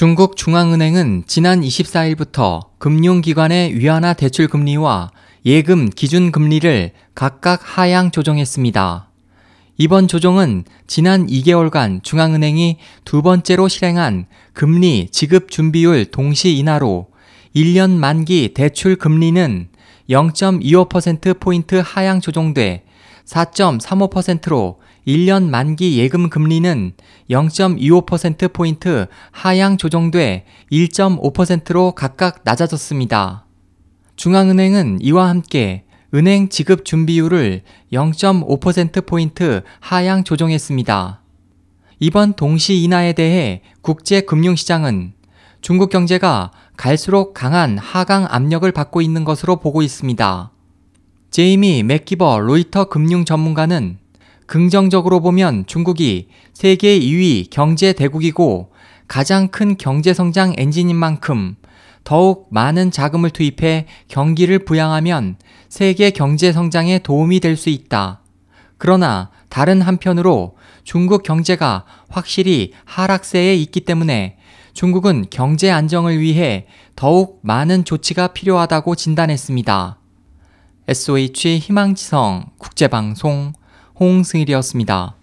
중국 중앙은행은 지난 24일부터 금융기관의 위안화 대출 금리와 예금 기준 금리를 각각 하향 조정했습니다. 이번 조정은 지난 2개월간 중앙은행이 두 번째로 실행한 금리 지급 준비율 동시 인하로 1년 만기 대출 금리는 0.25%포인트 하향 조정돼 4.35%로 1년 만기 예금 금리는 0.25%포인트 하향 조정돼 1.5%로 각각 낮아졌습니다. 중앙은행은 이와 함께 은행 지급 준비율을 0.5%포인트 하향 조정했습니다. 이번 동시 인하에 대해 국제금융시장은 중국 경제가 갈수록 강한 하강 압력을 받고 있는 것으로 보고 있습니다. 제이미 맥기버 로이터 금융 전문가는 긍정적으로 보면 중국이 세계 2위 경제 대국이고 가장 큰 경제 성장 엔진인 만큼 더욱 많은 자금을 투입해 경기를 부양하면 세계 경제 성장에 도움이 될 수 있다. 그러나 다른 한편으로 중국 경제가 확실히 하락세에 있기 때문에 중국은 경제 안정을 위해 더욱 많은 조치가 필요하다고 진단했습니다. SOH 희망지성 국제방송 홍승일이었습니다.